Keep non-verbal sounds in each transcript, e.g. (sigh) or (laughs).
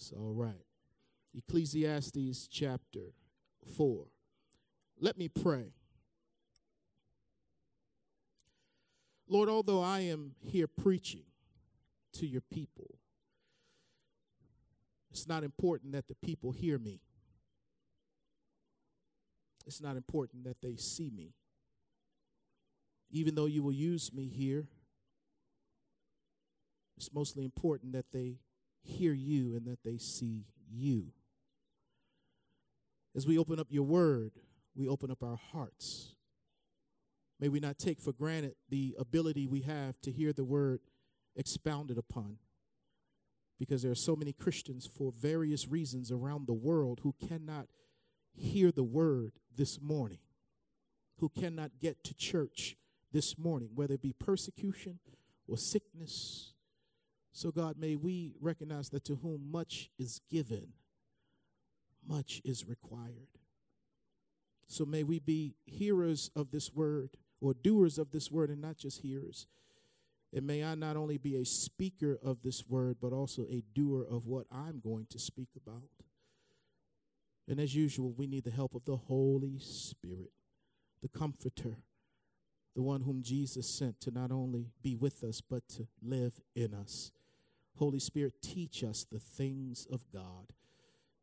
It's all right. Ecclesiastes chapter 4. Let me pray. Lord, although I am here preaching to your people, it's not important that the people hear me. It's not important that they see me. Even though you will use me here, it's mostly important that they hear you and that they see you. As we open up your word, we open up our hearts. May we not take for granted the ability we have to hear the word expounded upon. Because there are so many Christians for various reasons around the world who cannot hear the word this morning, who cannot get to church this morning, whether it be persecution or sickness. So, God, may we recognize that to whom much is given, much is required. So, may we be hearers of this word or doers of this word and not just hearers. And may I not only be a speaker of this word, but also a doer of what I'm going to speak about. And as usual, we need the help of the Holy Spirit, the Comforter, the one whom Jesus sent to not only be with us, but to live in us. Holy Spirit, teach us the things of God.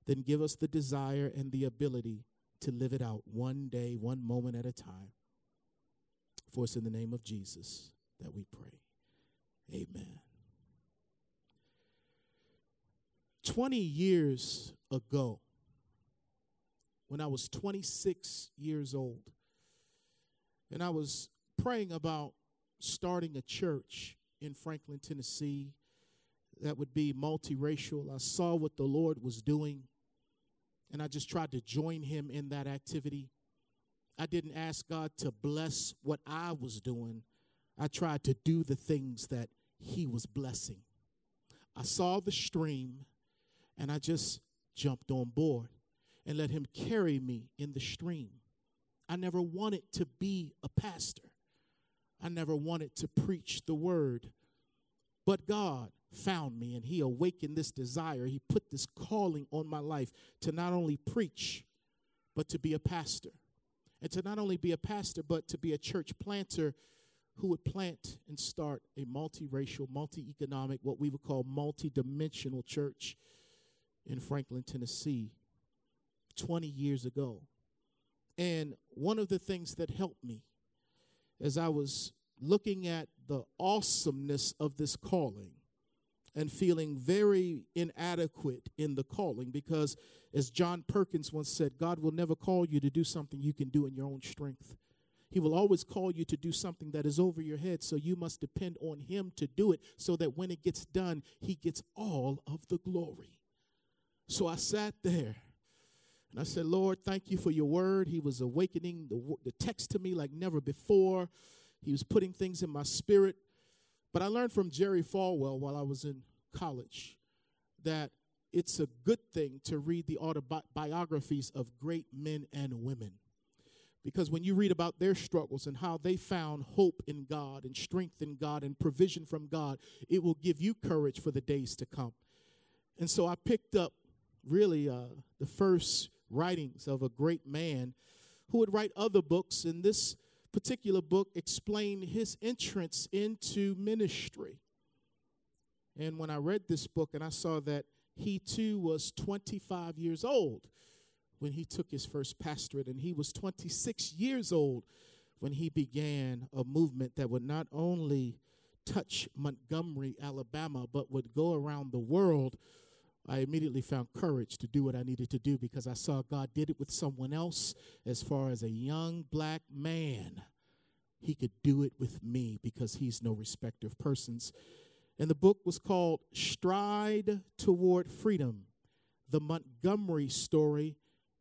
Then give us the desire and the ability to live it out one day, one moment at a time. For us in the name of Jesus that we pray. Amen. 20 years ago, when I was 26 years old, and I was praying about starting a church in Franklin, Tennessee that would be multiracial. I saw what the Lord was doing, and I just tried to join Him in that activity. I didn't ask God to bless what I was doing, I tried to do the things that He was blessing. I saw the stream, and I just jumped on board and let Him carry me in the stream. I never wanted to be a pastor. I never wanted to preach the word. But God found me and He awakened this desire. He put this calling on my life to not only preach, but to be a pastor. And to not only be a pastor, but to be a church planter who would plant and start a multiracial, multi economic, what we would call multi dimensional church in Franklin, Tennessee, 20 years ago. And one of the things that helped me as I was looking at the awesomeness of this calling and feeling very inadequate in the calling because, as John Perkins once said, God will never call you to do something you can do in your own strength. He will always call you to do something that is over your head, so you must depend on Him to do it so that when it gets done, He gets all of the glory. So I sat there and I said, Lord, thank you for your word. He was awakening the, the text to me like never before. He was putting things in my spirit. But I learned from Jerry Falwell while I was in college that it's a good thing to read the autobiographies of great men and women. Because when you read about their struggles and how they found hope in God and strength in God and provision from God, it will give you courage for the days to come. And so I picked up really uh, the first writings of a great man who would write other books, and this particular book explained his entrance into ministry. And when I read this book and I saw that he too was 25 years old when he took his first pastorate, and he was 26 years old when he began a movement that would not only touch Montgomery, Alabama, but would go around the world I immediately found courage to do what I needed to do because I saw God did it with someone else as far as a young black man. He could do it with me because he's no respecter of persons. And the book was called Stride Toward Freedom The Montgomery Story,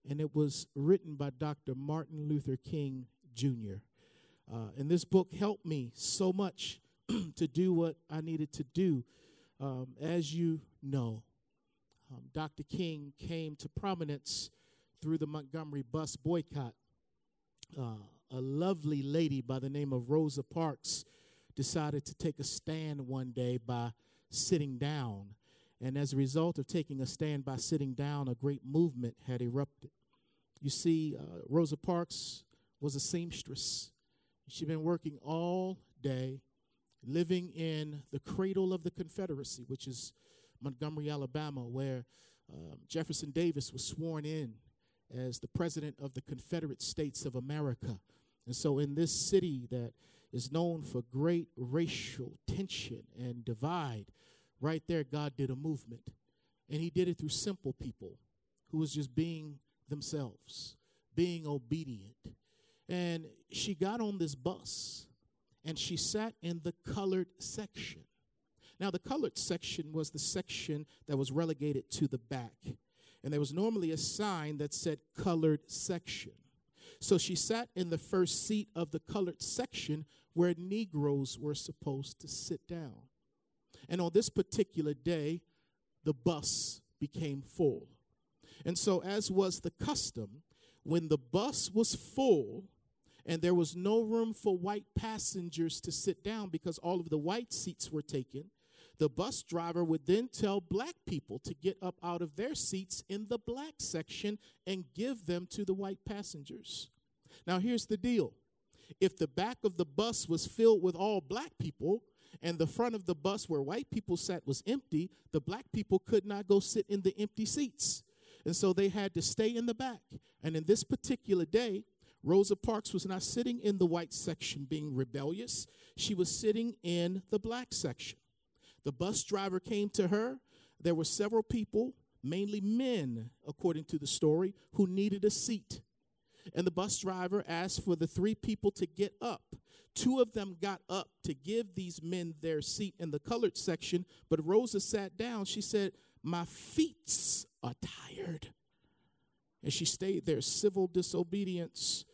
and it was written by Dr. Martin Luther King Jr. Uh, and this book helped me so much (clears throat) to do what I needed to do. Um, as you know, um, Dr. King came to prominence through the Montgomery bus boycott. Uh, a lovely lady by the name of Rosa Parks decided to take a stand one day by sitting down. And as a result of taking a stand by sitting down, a great movement had erupted. You see, uh, Rosa Parks was a seamstress. She'd been working all day, living in the cradle of the Confederacy, which is Montgomery, Alabama, where um, Jefferson Davis was sworn in as the president of the Confederate States of America. And so, in this city that is known for great racial tension and divide, right there, God did a movement. And He did it through simple people who was just being themselves, being obedient. And she got on this bus and she sat in the colored section. Now, the colored section was the section that was relegated to the back. And there was normally a sign that said colored section. So she sat in the first seat of the colored section where Negroes were supposed to sit down. And on this particular day, the bus became full. And so, as was the custom, when the bus was full and there was no room for white passengers to sit down because all of the white seats were taken, the bus driver would then tell black people to get up out of their seats in the black section and give them to the white passengers. Now, here's the deal if the back of the bus was filled with all black people, and the front of the bus where white people sat was empty, the black people could not go sit in the empty seats. And so they had to stay in the back. And in this particular day, Rosa Parks was not sitting in the white section being rebellious, she was sitting in the black section. The bus driver came to her. There were several people, mainly men, according to the story, who needed a seat. And the bus driver asked for the three people to get up. Two of them got up to give these men their seat in the colored section, but Rosa sat down. She said, My feet are tired. And she stayed there, civil disobedience.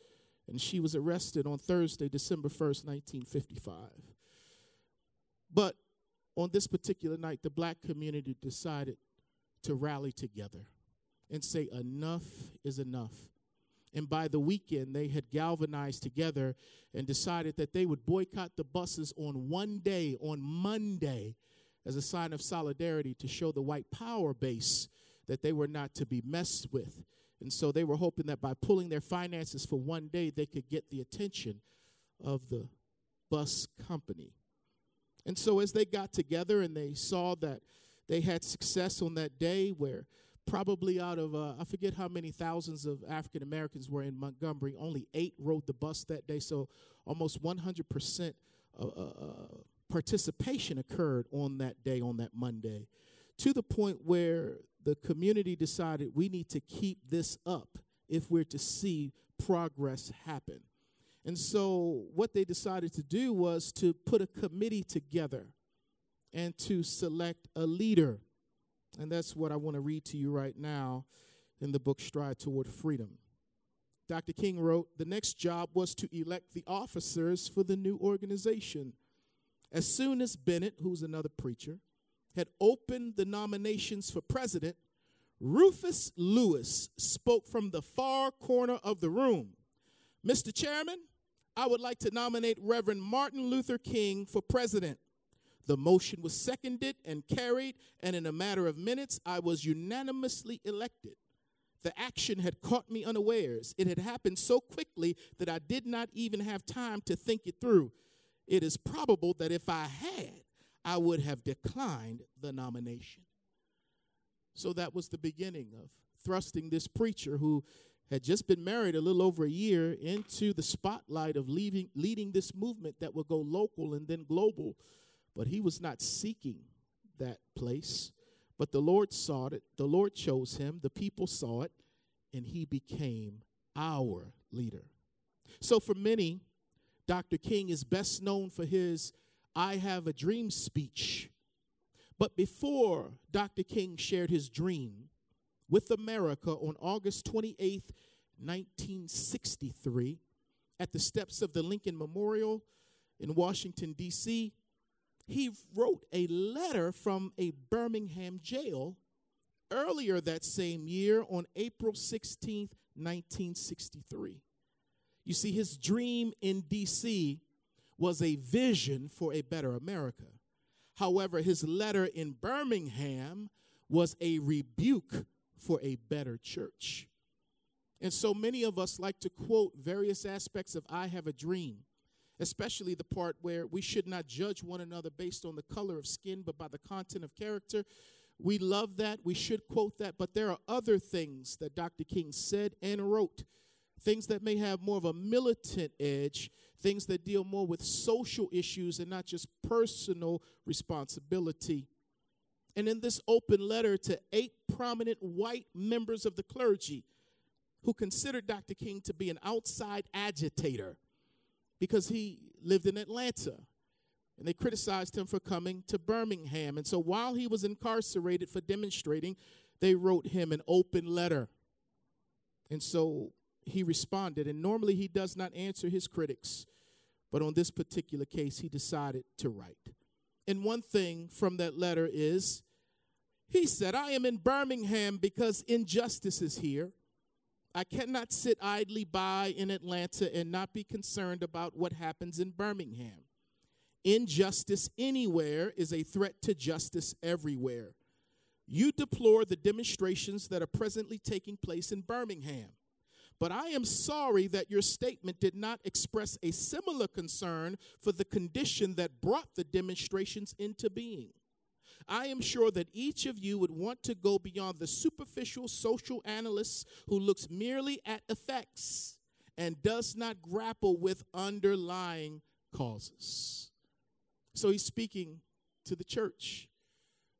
And she was arrested on Thursday, December 1st, 1955. But on this particular night, the black community decided to rally together and say, enough is enough. And by the weekend, they had galvanized together and decided that they would boycott the buses on one day, on Monday, as a sign of solidarity to show the white power base that they were not to be messed with. And so they were hoping that by pulling their finances for one day, they could get the attention of the bus company. And so as they got together and they saw that they had success on that day, where probably out of, uh, I forget how many thousands of African Americans were in Montgomery, only eight rode the bus that day. So almost 100% uh, uh, uh, participation occurred on that day, on that Monday, to the point where the community decided we need to keep this up if we're to see progress happen. And so, what they decided to do was to put a committee together and to select a leader. And that's what I want to read to you right now in the book Stride Toward Freedom. Dr. King wrote The next job was to elect the officers for the new organization. As soon as Bennett, who's another preacher, had opened the nominations for president, Rufus Lewis spoke from the far corner of the room. Mr. Chairman, I would like to nominate Reverend Martin Luther King for president. The motion was seconded and carried, and in a matter of minutes, I was unanimously elected. The action had caught me unawares. It had happened so quickly that I did not even have time to think it through. It is probable that if I had, I would have declined the nomination. So that was the beginning of thrusting this preacher who had just been married a little over a year into the spotlight of leading, leading this movement that would go local and then global. But he was not seeking that place. But the Lord saw it, the Lord chose him, the people saw it, and he became our leader. So for many, Dr. King is best known for his I Have a Dream speech. But before Dr. King shared his dream, with America on August 28, 1963, at the steps of the Lincoln Memorial in Washington, D.C., he wrote a letter from a Birmingham jail earlier that same year on April 16, 1963. You see, his dream in D.C. was a vision for a better America. However, his letter in Birmingham was a rebuke for a better church. And so many of us like to quote various aspects of I Have a Dream, especially the part where we should not judge one another based on the color of skin, but by the content of character. We love that. We should quote that. But there are other things that Dr. King said and wrote, things that may have more of a militant edge, things that deal more with social issues and not just personal responsibility. And in this open letter to eight prominent white members of the clergy who considered Dr. King to be an outside agitator because he lived in Atlanta and they criticized him for coming to Birmingham. And so while he was incarcerated for demonstrating, they wrote him an open letter. And so he responded. And normally he does not answer his critics, but on this particular case, he decided to write. And one thing from that letter is he said, I am in Birmingham because injustice is here. I cannot sit idly by in Atlanta and not be concerned about what happens in Birmingham. Injustice anywhere is a threat to justice everywhere. You deplore the demonstrations that are presently taking place in Birmingham. But I am sorry that your statement did not express a similar concern for the condition that brought the demonstrations into being. I am sure that each of you would want to go beyond the superficial social analyst who looks merely at effects and does not grapple with underlying causes. So he's speaking to the church,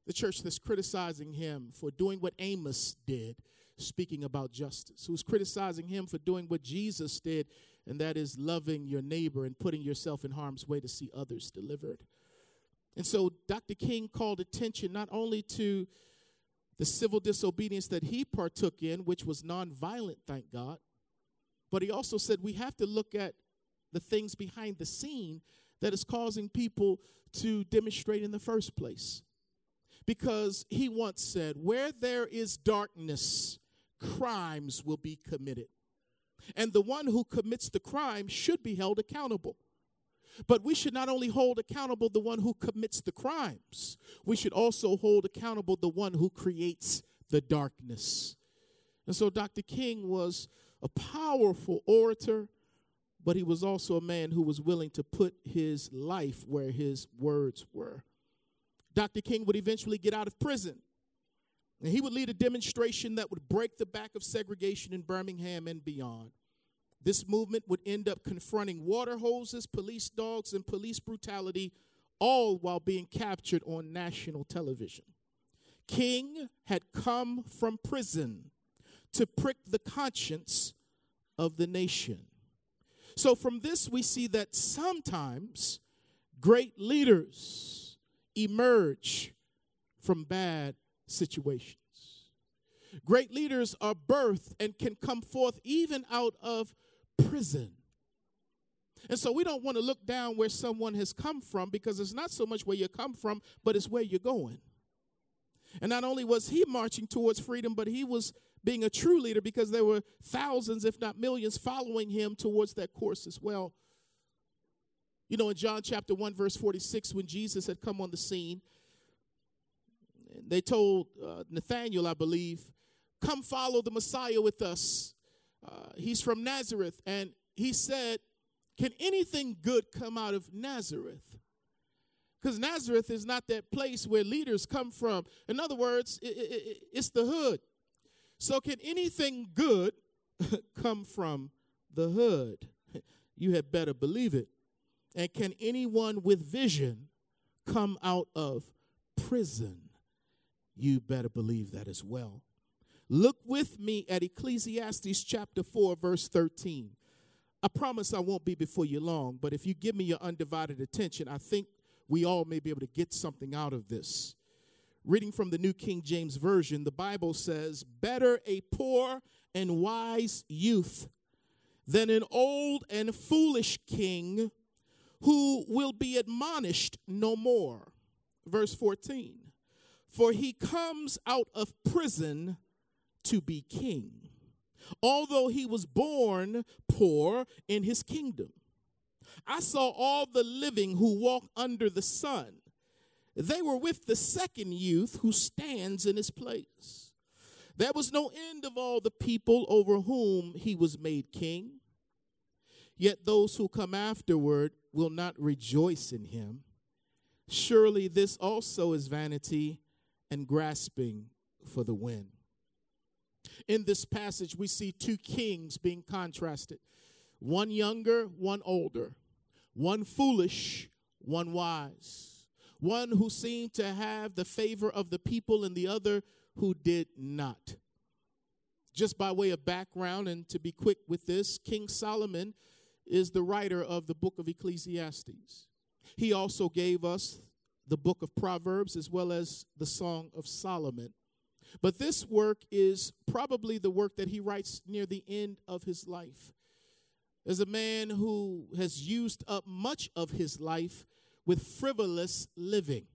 the church that's criticizing him for doing what Amos did, speaking about justice, who's criticizing him for doing what Jesus did, and that is loving your neighbor and putting yourself in harm's way to see others delivered. And so Dr. King called attention not only to the civil disobedience that he partook in, which was nonviolent, thank God, but he also said we have to look at the things behind the scene that is causing people to demonstrate in the first place. Because he once said, Where there is darkness, crimes will be committed. And the one who commits the crime should be held accountable. But we should not only hold accountable the one who commits the crimes, we should also hold accountable the one who creates the darkness. And so Dr. King was a powerful orator, but he was also a man who was willing to put his life where his words were. Dr. King would eventually get out of prison. And he would lead a demonstration that would break the back of segregation in Birmingham and beyond. This movement would end up confronting water hoses, police dogs, and police brutality, all while being captured on national television. King had come from prison to prick the conscience of the nation. So, from this, we see that sometimes great leaders emerge from bad situations. Great leaders are birthed and can come forth even out of prison. And so we don't want to look down where someone has come from because it's not so much where you come from, but it's where you're going. And not only was he marching towards freedom, but he was being a true leader because there were thousands, if not millions, following him towards that course as well. You know, in John chapter 1, verse 46, when Jesus had come on the scene, they told uh, Nathanael, I believe, come follow the Messiah with us. Uh, he's from Nazareth. And he said, Can anything good come out of Nazareth? Because Nazareth is not that place where leaders come from. In other words, it, it, it's the hood. So, can anything good (laughs) come from the hood? (laughs) You had better believe it. And can anyone with vision come out of prison? You better believe that as well. Look with me at Ecclesiastes chapter 4, verse 13. I promise I won't be before you long, but if you give me your undivided attention, I think we all may be able to get something out of this. Reading from the New King James Version, the Bible says, Better a poor and wise youth than an old and foolish king who will be admonished no more. Verse 14, For he comes out of prison to be king, although he was born poor in his kingdom. I saw all the living who walk under the sun, they were with the second youth who stands in his place. There was no end of all the people over whom he was made king. Yet those who come afterward will not rejoice in him. Surely this also is vanity and grasping for the wind. In this passage, we see two kings being contrasted one younger, one older, one foolish, one wise, one who seemed to have the favor of the people, and the other who did not. Just by way of background, and to be quick with this, King Solomon is the writer of the book of Ecclesiastes. He also gave us the book of Proverbs as well as the Song of Solomon. But this work is probably the work that he writes near the end of his life. As a man who has used up much of his life with frivolous living.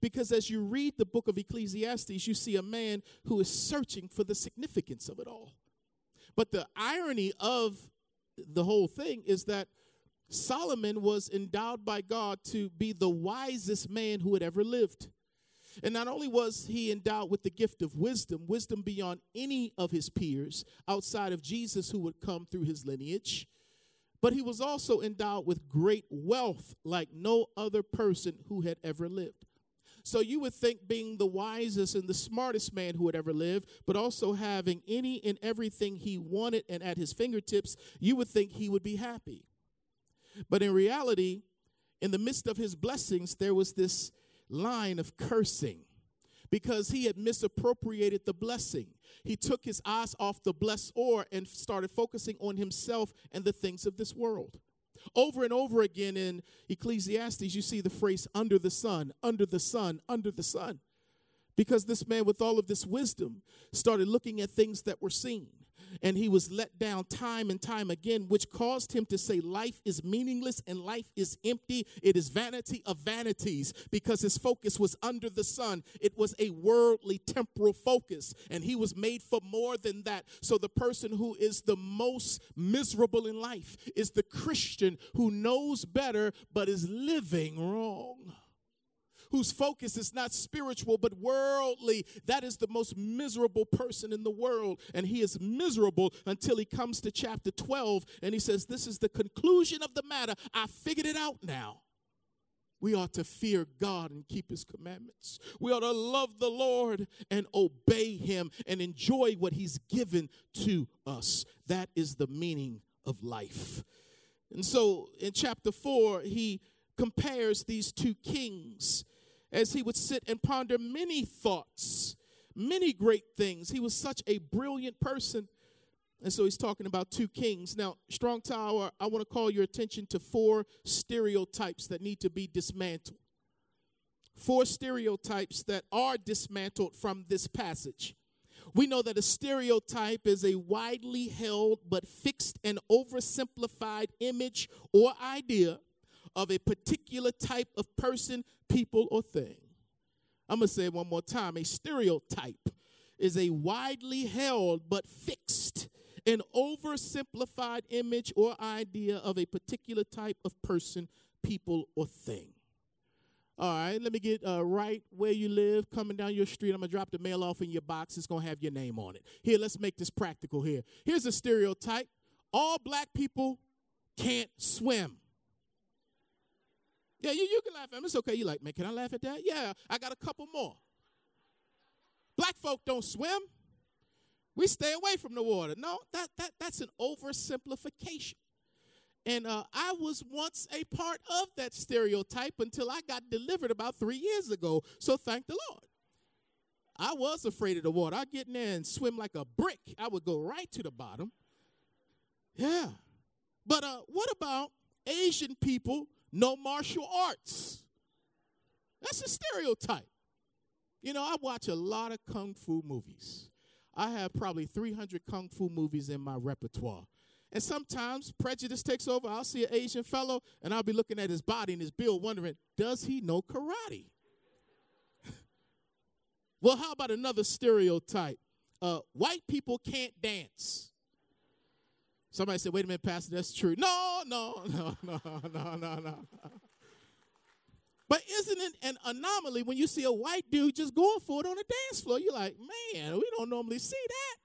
Because as you read the book of Ecclesiastes, you see a man who is searching for the significance of it all. But the irony of the whole thing is that Solomon was endowed by God to be the wisest man who had ever lived. And not only was he endowed with the gift of wisdom, wisdom beyond any of his peers outside of Jesus who would come through his lineage, but he was also endowed with great wealth like no other person who had ever lived. So you would think being the wisest and the smartest man who had ever lived, but also having any and everything he wanted and at his fingertips, you would think he would be happy. But in reality, in the midst of his blessings, there was this line of cursing because he had misappropriated the blessing. He took his eyes off the blessed blessor and started focusing on himself and the things of this world. Over and over again in Ecclesiastes, you see the phrase under the sun, under the sun, under the sun. Because this man, with all of this wisdom, started looking at things that were seen and he was let down time and time again, which caused him to say, Life is meaningless and life is empty. It is vanity of vanities because his focus was under the sun. It was a worldly, temporal focus, and he was made for more than that. So, the person who is the most miserable in life is the Christian who knows better but is living wrong whose focus is not spiritual but worldly, that is the most miserable person in the world. And he is miserable until he comes to chapter 12 and he says, This is the conclusion of the matter. I figured it out now. We ought to fear God and keep his commandments. We ought to love the Lord and obey him and enjoy what he's given to us. That is the meaning of life. And so in chapter 4, he compares these two kings as he would sit and ponder many thoughts, many great things. He was such a brilliant person. And so he's talking about two kings. Now, Strong Tower, I want to call your attention to four stereotypes that need to be dismantled. Four stereotypes that are dismantled from this passage. We know that a stereotype is a widely held but fixed and oversimplified image or idea of a particular type of person, people, or thing. I'm going to say it one more time. A stereotype is a widely held but fixed and oversimplified image or idea of a particular type of person, people, or thing. All right, let me get uh, right where you live, coming down your street. I'm going to drop the mail off in your box. It's going to have your name on it. Here, let's make this practical here. Here's a stereotype all black people can't swim. Yeah, you, you can laugh at me. It's okay. You like, man, can I laugh at that? Yeah, I got a couple more. Black folk don't swim. We stay away from the water. No, that, that that's an oversimplification. And uh, I was once a part of that stereotype until I got delivered about three years ago. So thank the Lord. I was afraid of the water. I'd get in there and swim like a brick. I would go right to the bottom. Yeah. But uh, what about Asian people no martial arts. That's a stereotype. You know, I watch a lot of kung fu movies. I have probably 300 kung fu movies in my repertoire. And sometimes prejudice takes over. I'll see an Asian fellow and I'll be looking at his body and his build, wondering, does he know karate? (laughs) well, how about another stereotype? Uh, white people can't dance. Somebody said, wait a minute, Pastor, that's true. No, no, (laughs) no, no, no, no, no. But isn't it an anomaly when you see a white dude just going for it on the dance floor? You're like, man, we don't normally see that.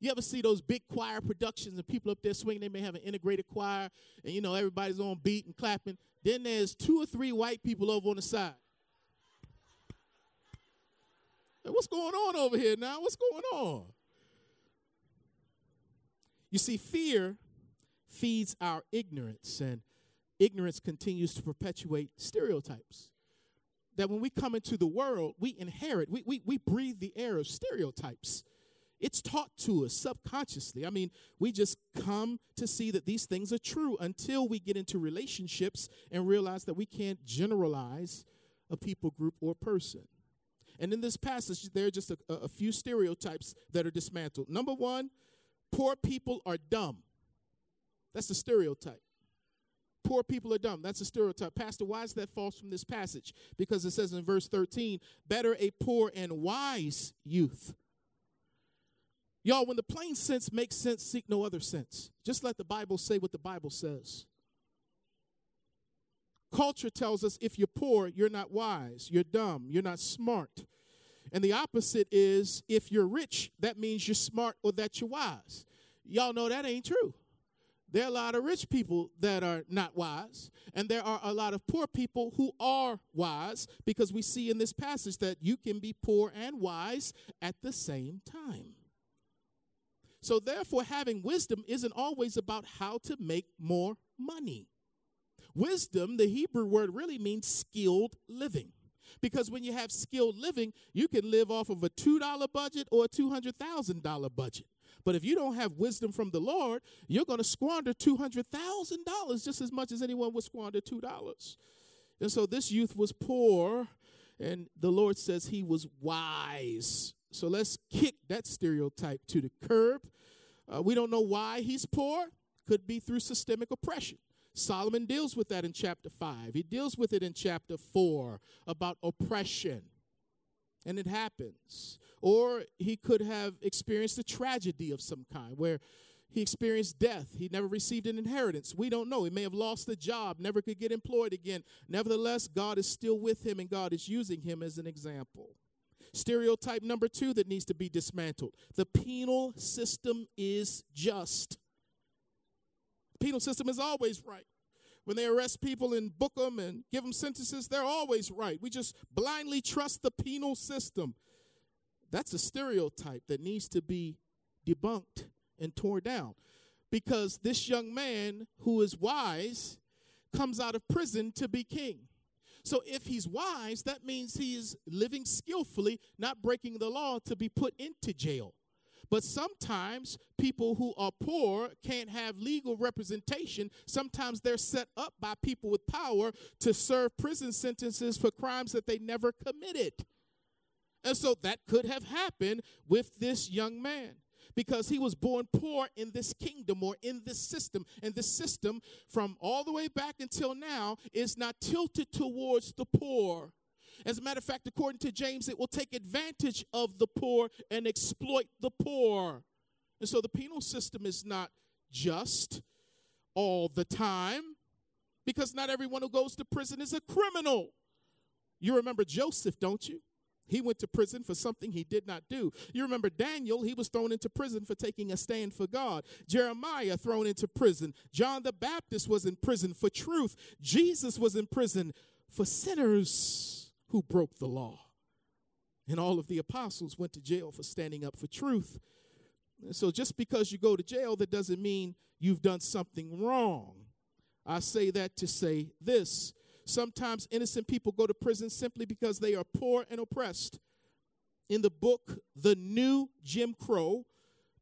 You ever see those big choir productions and people up there swinging? They may have an integrated choir, and you know everybody's on beat and clapping. Then there's two or three white people over on the side. Hey, what's going on over here now? What's going on? You see, fear feeds our ignorance, and ignorance continues to perpetuate stereotypes. That when we come into the world, we inherit, we, we, we breathe the air of stereotypes. It's taught to us subconsciously. I mean, we just come to see that these things are true until we get into relationships and realize that we can't generalize a people group or person. And in this passage, there are just a, a few stereotypes that are dismantled. Number one, poor people are dumb. That's a stereotype. Poor people are dumb. That's a stereotype. Pastor, why is that false from this passage? Because it says in verse 13, better a poor and wise youth. Y'all, when the plain sense makes sense, seek no other sense. Just let the Bible say what the Bible says. Culture tells us if you're poor, you're not wise, you're dumb, you're not smart. And the opposite is if you're rich, that means you're smart or that you're wise. Y'all know that ain't true. There are a lot of rich people that are not wise, and there are a lot of poor people who are wise because we see in this passage that you can be poor and wise at the same time. So, therefore, having wisdom isn't always about how to make more money. Wisdom, the Hebrew word really means skilled living. Because when you have skilled living, you can live off of a $2 budget or a $200,000 budget. But if you don't have wisdom from the Lord, you're going to squander $200,000 just as much as anyone would squander $2. And so this youth was poor, and the Lord says he was wise. So let's kick that stereotype to the curb. Uh, we don't know why he's poor, could be through systemic oppression. Solomon deals with that in chapter 5. He deals with it in chapter 4 about oppression. And it happens. Or he could have experienced a tragedy of some kind where he experienced death. He never received an inheritance. We don't know. He may have lost a job, never could get employed again. Nevertheless, God is still with him and God is using him as an example. Stereotype number two that needs to be dismantled the penal system is just penal system is always right. When they arrest people and book them and give them sentences, they're always right. We just blindly trust the penal system. That's a stereotype that needs to be debunked and torn down. Because this young man who is wise comes out of prison to be king. So if he's wise, that means he is living skillfully, not breaking the law to be put into jail. But sometimes people who are poor can't have legal representation. Sometimes they're set up by people with power to serve prison sentences for crimes that they never committed. And so that could have happened with this young man because he was born poor in this kingdom or in this system. And this system, from all the way back until now, is not tilted towards the poor. As a matter of fact, according to James, it will take advantage of the poor and exploit the poor. And so the penal system is not just all the time because not everyone who goes to prison is a criminal. You remember Joseph, don't you? He went to prison for something he did not do. You remember Daniel, he was thrown into prison for taking a stand for God. Jeremiah thrown into prison. John the Baptist was in prison for truth. Jesus was in prison for sinners who broke the law. And all of the apostles went to jail for standing up for truth. And so just because you go to jail, that doesn't mean you've done something wrong. I say that to say this. Sometimes innocent people go to prison simply because they are poor and oppressed. In the book, The New Jim Crow,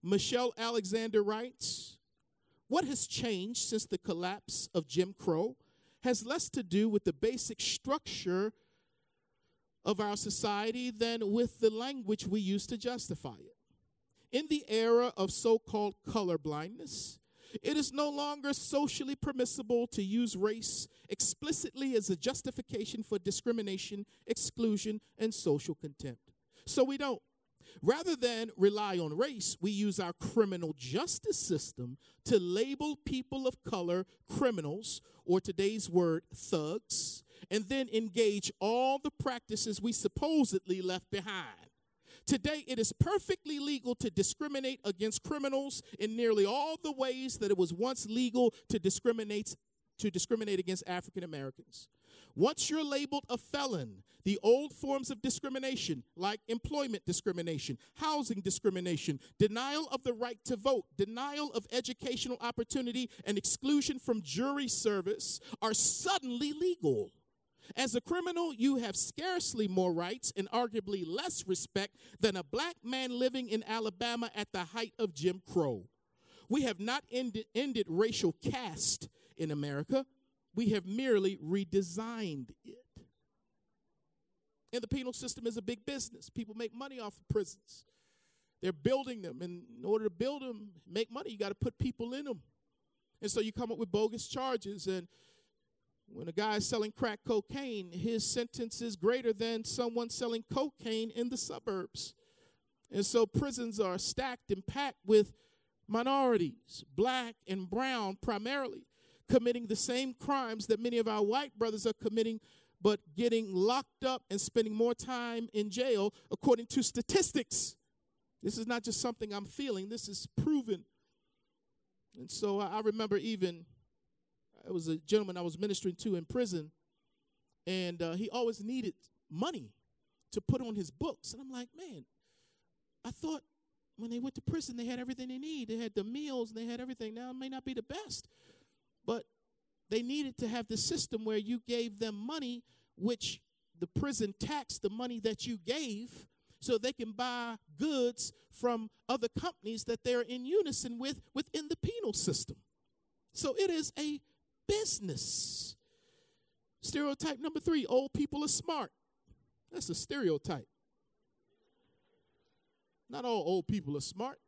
Michelle Alexander writes What has changed since the collapse of Jim Crow has less to do with the basic structure of our society than with the language we use to justify it. In the era of so called color blindness, it is no longer socially permissible to use race explicitly as a justification for discrimination, exclusion, and social contempt. So we don't. Rather than rely on race, we use our criminal justice system to label people of color criminals, or today's word, thugs, and then engage all the practices we supposedly left behind. Today, it is perfectly legal to discriminate against criminals in nearly all the ways that it was once legal to discriminate to discriminate against African Americans. Once you're labeled a felon, the old forms of discrimination, like employment discrimination, housing discrimination, denial of the right to vote, denial of educational opportunity, and exclusion from jury service, are suddenly legal. As a criminal, you have scarcely more rights and arguably less respect than a black man living in Alabama at the height of Jim Crow. We have not ended, ended racial caste in America, we have merely redesigned it. And the penal system is a big business. People make money off of prisons. They're building them. And in order to build them, make money, you got to put people in them. And so you come up with bogus charges. And when a guy is selling crack cocaine, his sentence is greater than someone selling cocaine in the suburbs. And so prisons are stacked and packed with minorities, black and brown primarily, committing the same crimes that many of our white brothers are committing, but getting locked up and spending more time in jail, according to statistics. This is not just something I'm feeling, this is proven. And so I remember even it was a gentleman I was ministering to in prison, and uh, he always needed money to put on his books. And I'm like, man, I thought when they went to prison, they had everything they need. They had the meals, and they had everything. Now it may not be the best, but they needed to have the system where you gave them money, which the prison taxed the money that you gave so they can buy goods from other companies that they're in unison with within the penal system. So it is a business. Stereotype number three old people are smart. That's a stereotype. Not all old people are smart.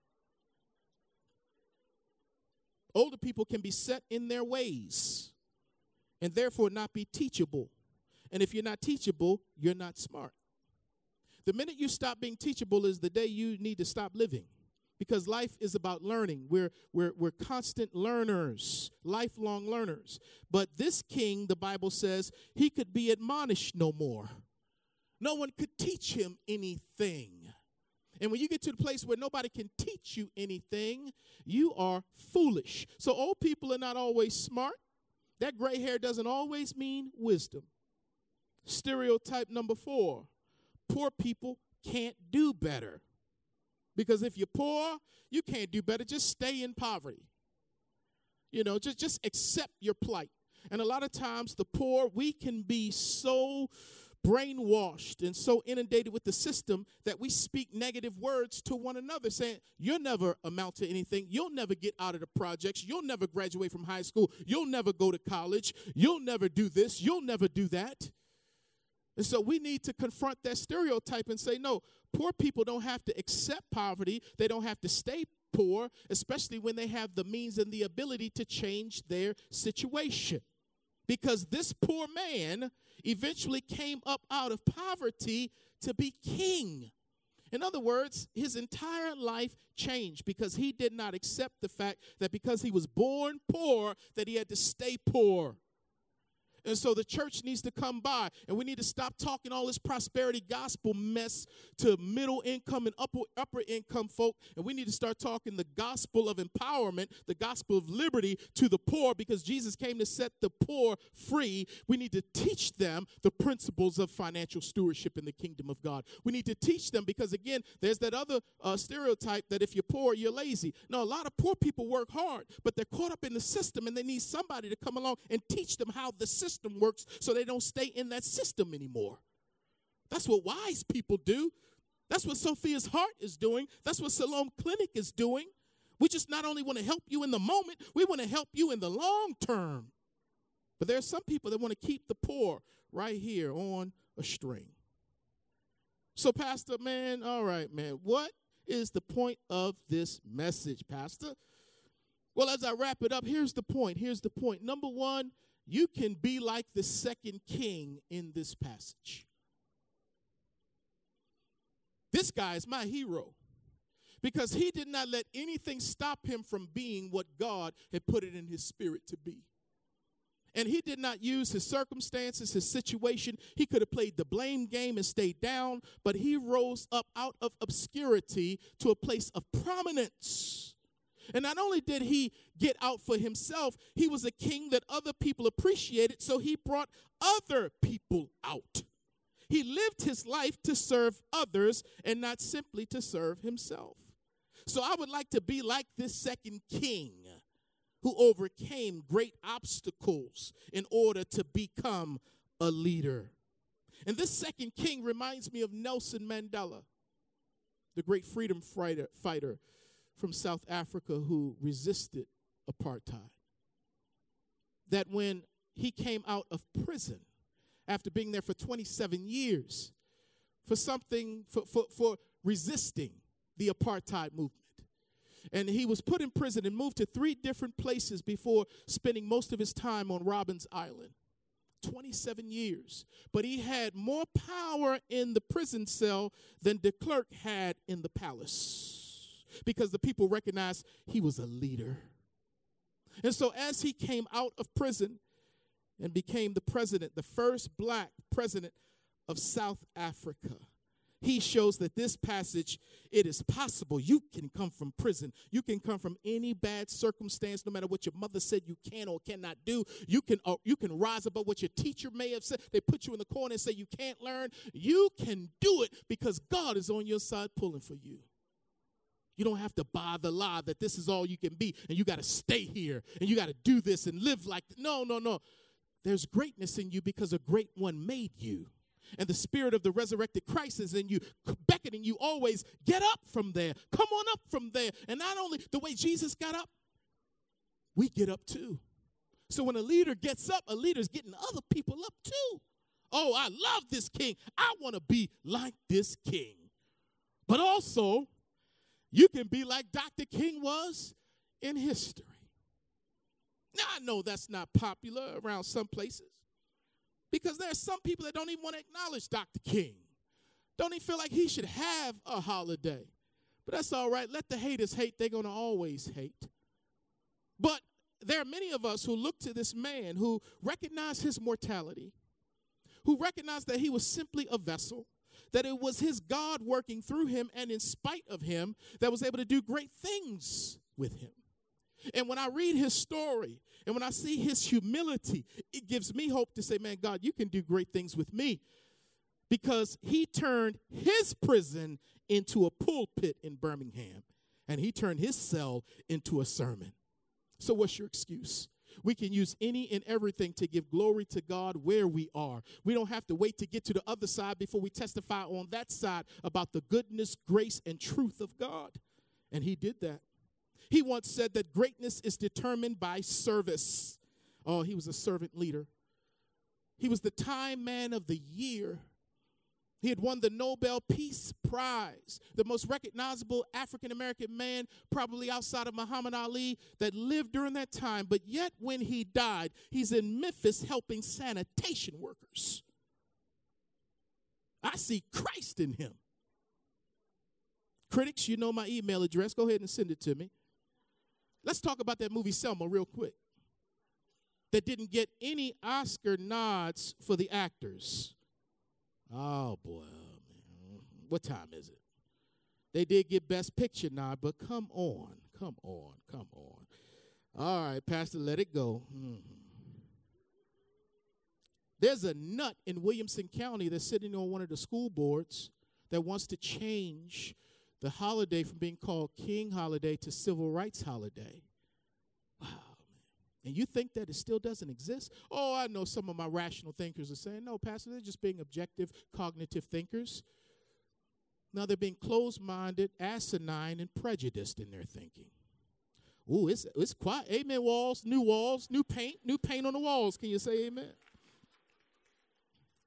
Older people can be set in their ways and therefore not be teachable. And if you're not teachable, you're not smart. The minute you stop being teachable is the day you need to stop living because life is about learning. We're, we're, we're constant learners, lifelong learners. But this king, the Bible says, he could be admonished no more. No one could teach him anything. And when you get to the place where nobody can teach you anything, you are foolish. So old people are not always smart. That gray hair doesn't always mean wisdom. Stereotype number four poor people can't do better. Because if you're poor, you can't do better. Just stay in poverty. You know, just, just accept your plight. And a lot of times, the poor, we can be so brainwashed and so inundated with the system that we speak negative words to one another, saying, You'll never amount to anything. You'll never get out of the projects. You'll never graduate from high school. You'll never go to college. You'll never do this. You'll never do that. And so we need to confront that stereotype and say, No, poor people don't have to accept poverty, they don't have to stay poor, especially when they have the means and the ability to change their situation. Because this poor man eventually came up out of poverty to be king. In other words, his entire life changed because he did not accept the fact that because he was born poor that he had to stay poor. And so the church needs to come by and we need to stop talking all this prosperity gospel mess to middle income and upper, upper income folk. And we need to start talking the gospel of empowerment, the gospel of liberty to the poor because Jesus came to set the poor free. We need to teach them the principles of financial stewardship in the kingdom of God. We need to teach them because, again, there's that other uh, stereotype that if you're poor, you're lazy. No, a lot of poor people work hard, but they're caught up in the system and they need somebody to come along and teach them how the system system works so they don't stay in that system anymore. That's what wise people do. That's what Sophia's Heart is doing. That's what Salome Clinic is doing. We just not only want to help you in the moment, we want to help you in the long term. But there are some people that want to keep the poor right here on a string. So, Pastor, man, all right, man, what is the point of this message, Pastor? Well, as I wrap it up, here's the point. Here's the point. Number one, you can be like the second king in this passage. This guy is my hero because he did not let anything stop him from being what God had put it in his spirit to be. And he did not use his circumstances, his situation. He could have played the blame game and stayed down, but he rose up out of obscurity to a place of prominence. And not only did he get out for himself, he was a king that other people appreciated, so he brought other people out. He lived his life to serve others and not simply to serve himself. So I would like to be like this second king who overcame great obstacles in order to become a leader. And this second king reminds me of Nelson Mandela, the great freedom fighter, from South Africa who resisted apartheid. That when he came out of prison after being there for 27 years for something, for, for, for resisting the apartheid movement. And he was put in prison and moved to three different places before spending most of his time on Robben Island. 27 years. But he had more power in the prison cell than de Klerk had in the palace because the people recognized he was a leader. And so, as he came out of prison and became the president, the first black president of South Africa, he shows that this passage it is possible you can come from prison. You can come from any bad circumstance no matter what your mother said you can or cannot do. You can uh, you can rise above what your teacher may have said. They put you in the corner and say you can't learn. You can do it because god is on your side pulling for you you don't have to buy the lie that this is all you can be and you got to stay here and you got to do this and live like no no no there's greatness in you because a great one made you and the spirit of the resurrected Christ is in you, beckoning you always get up from there, come on up from there. And not only the way Jesus got up, we get up too. So when a leader gets up, a leader's getting other people up too. Oh, I love this king. I want to be like this king. But also, you can be like Dr. King was in history. Now, I know that's not popular around some places. Because there are some people that don't even want to acknowledge Dr. King. Don't even feel like he should have a holiday. But that's all right. Let the haters hate. They're going to always hate. But there are many of us who look to this man who recognize his mortality, who recognize that he was simply a vessel, that it was his God working through him and in spite of him that was able to do great things with him. And when I read his story and when I see his humility, it gives me hope to say, man, God, you can do great things with me. Because he turned his prison into a pulpit in Birmingham, and he turned his cell into a sermon. So, what's your excuse? We can use any and everything to give glory to God where we are. We don't have to wait to get to the other side before we testify on that side about the goodness, grace, and truth of God. And he did that. He once said that greatness is determined by service. Oh, he was a servant leader. He was the Time Man of the Year. He had won the Nobel Peace Prize, the most recognizable African American man, probably outside of Muhammad Ali, that lived during that time. But yet, when he died, he's in Memphis helping sanitation workers. I see Christ in him. Critics, you know my email address. Go ahead and send it to me. Let's talk about that movie Selma real quick. That didn't get any Oscar nods for the actors. Oh boy, man. What time is it? They did get Best Picture nod, but come on, come on, come on. All right, Pastor, let it go. Mm-hmm. There's a nut in Williamson County that's sitting on one of the school boards that wants to change the holiday from being called King Holiday to Civil Rights Holiday. Wow. And you think that it still doesn't exist? Oh, I know some of my rational thinkers are saying, no, Pastor, they're just being objective, cognitive thinkers. Now they're being closed minded, asinine, and prejudiced in their thinking. Ooh, it's, it's quiet. Amen, walls, new walls, new paint, new paint on the walls. Can you say amen?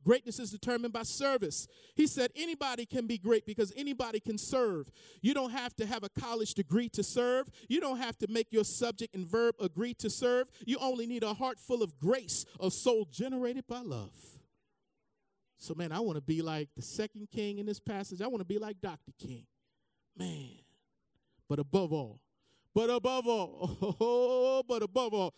Greatness is determined by service. He said anybody can be great because anybody can serve. You don't have to have a college degree to serve. You don't have to make your subject and verb agree to serve. You only need a heart full of grace, a soul generated by love. So, man, I want to be like the second king in this passage. I want to be like Dr. King. Man. But above all, but above all, oh, (laughs) but above all,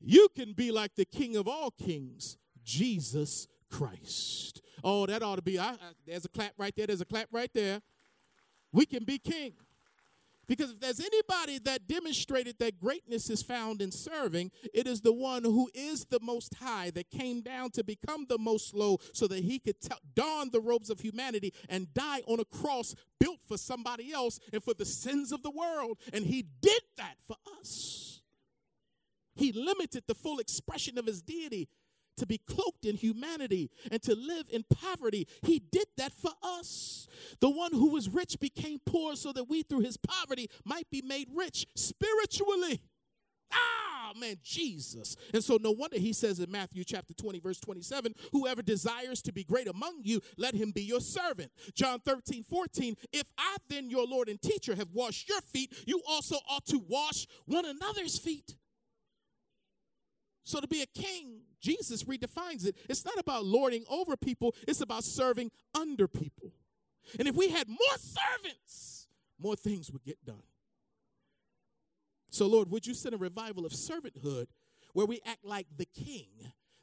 you can be like the king of all kings, Jesus Christ. Oh, that ought to be. I, I, there's a clap right there. There's a clap right there. We can be king. Because if there's anybody that demonstrated that greatness is found in serving, it is the one who is the most high that came down to become the most low so that he could t- don the robes of humanity and die on a cross built for somebody else and for the sins of the world. And he did that for us. He limited the full expression of his deity to be cloaked in humanity and to live in poverty. He did that for us. The one who was rich became poor so that we, through his poverty, might be made rich spiritually. Ah, man, Jesus. And so, no wonder he says in Matthew chapter 20, verse 27 whoever desires to be great among you, let him be your servant. John 13, 14, if I then, your Lord and teacher, have washed your feet, you also ought to wash one another's feet. So, to be a king, Jesus redefines it. It's not about lording over people, it's about serving under people. And if we had more servants, more things would get done. So, Lord, would you send a revival of servanthood where we act like the king?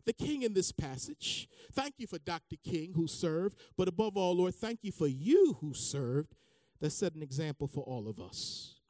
The king in this passage. Thank you for Dr. King who served, but above all, Lord, thank you for you who served that set an example for all of us.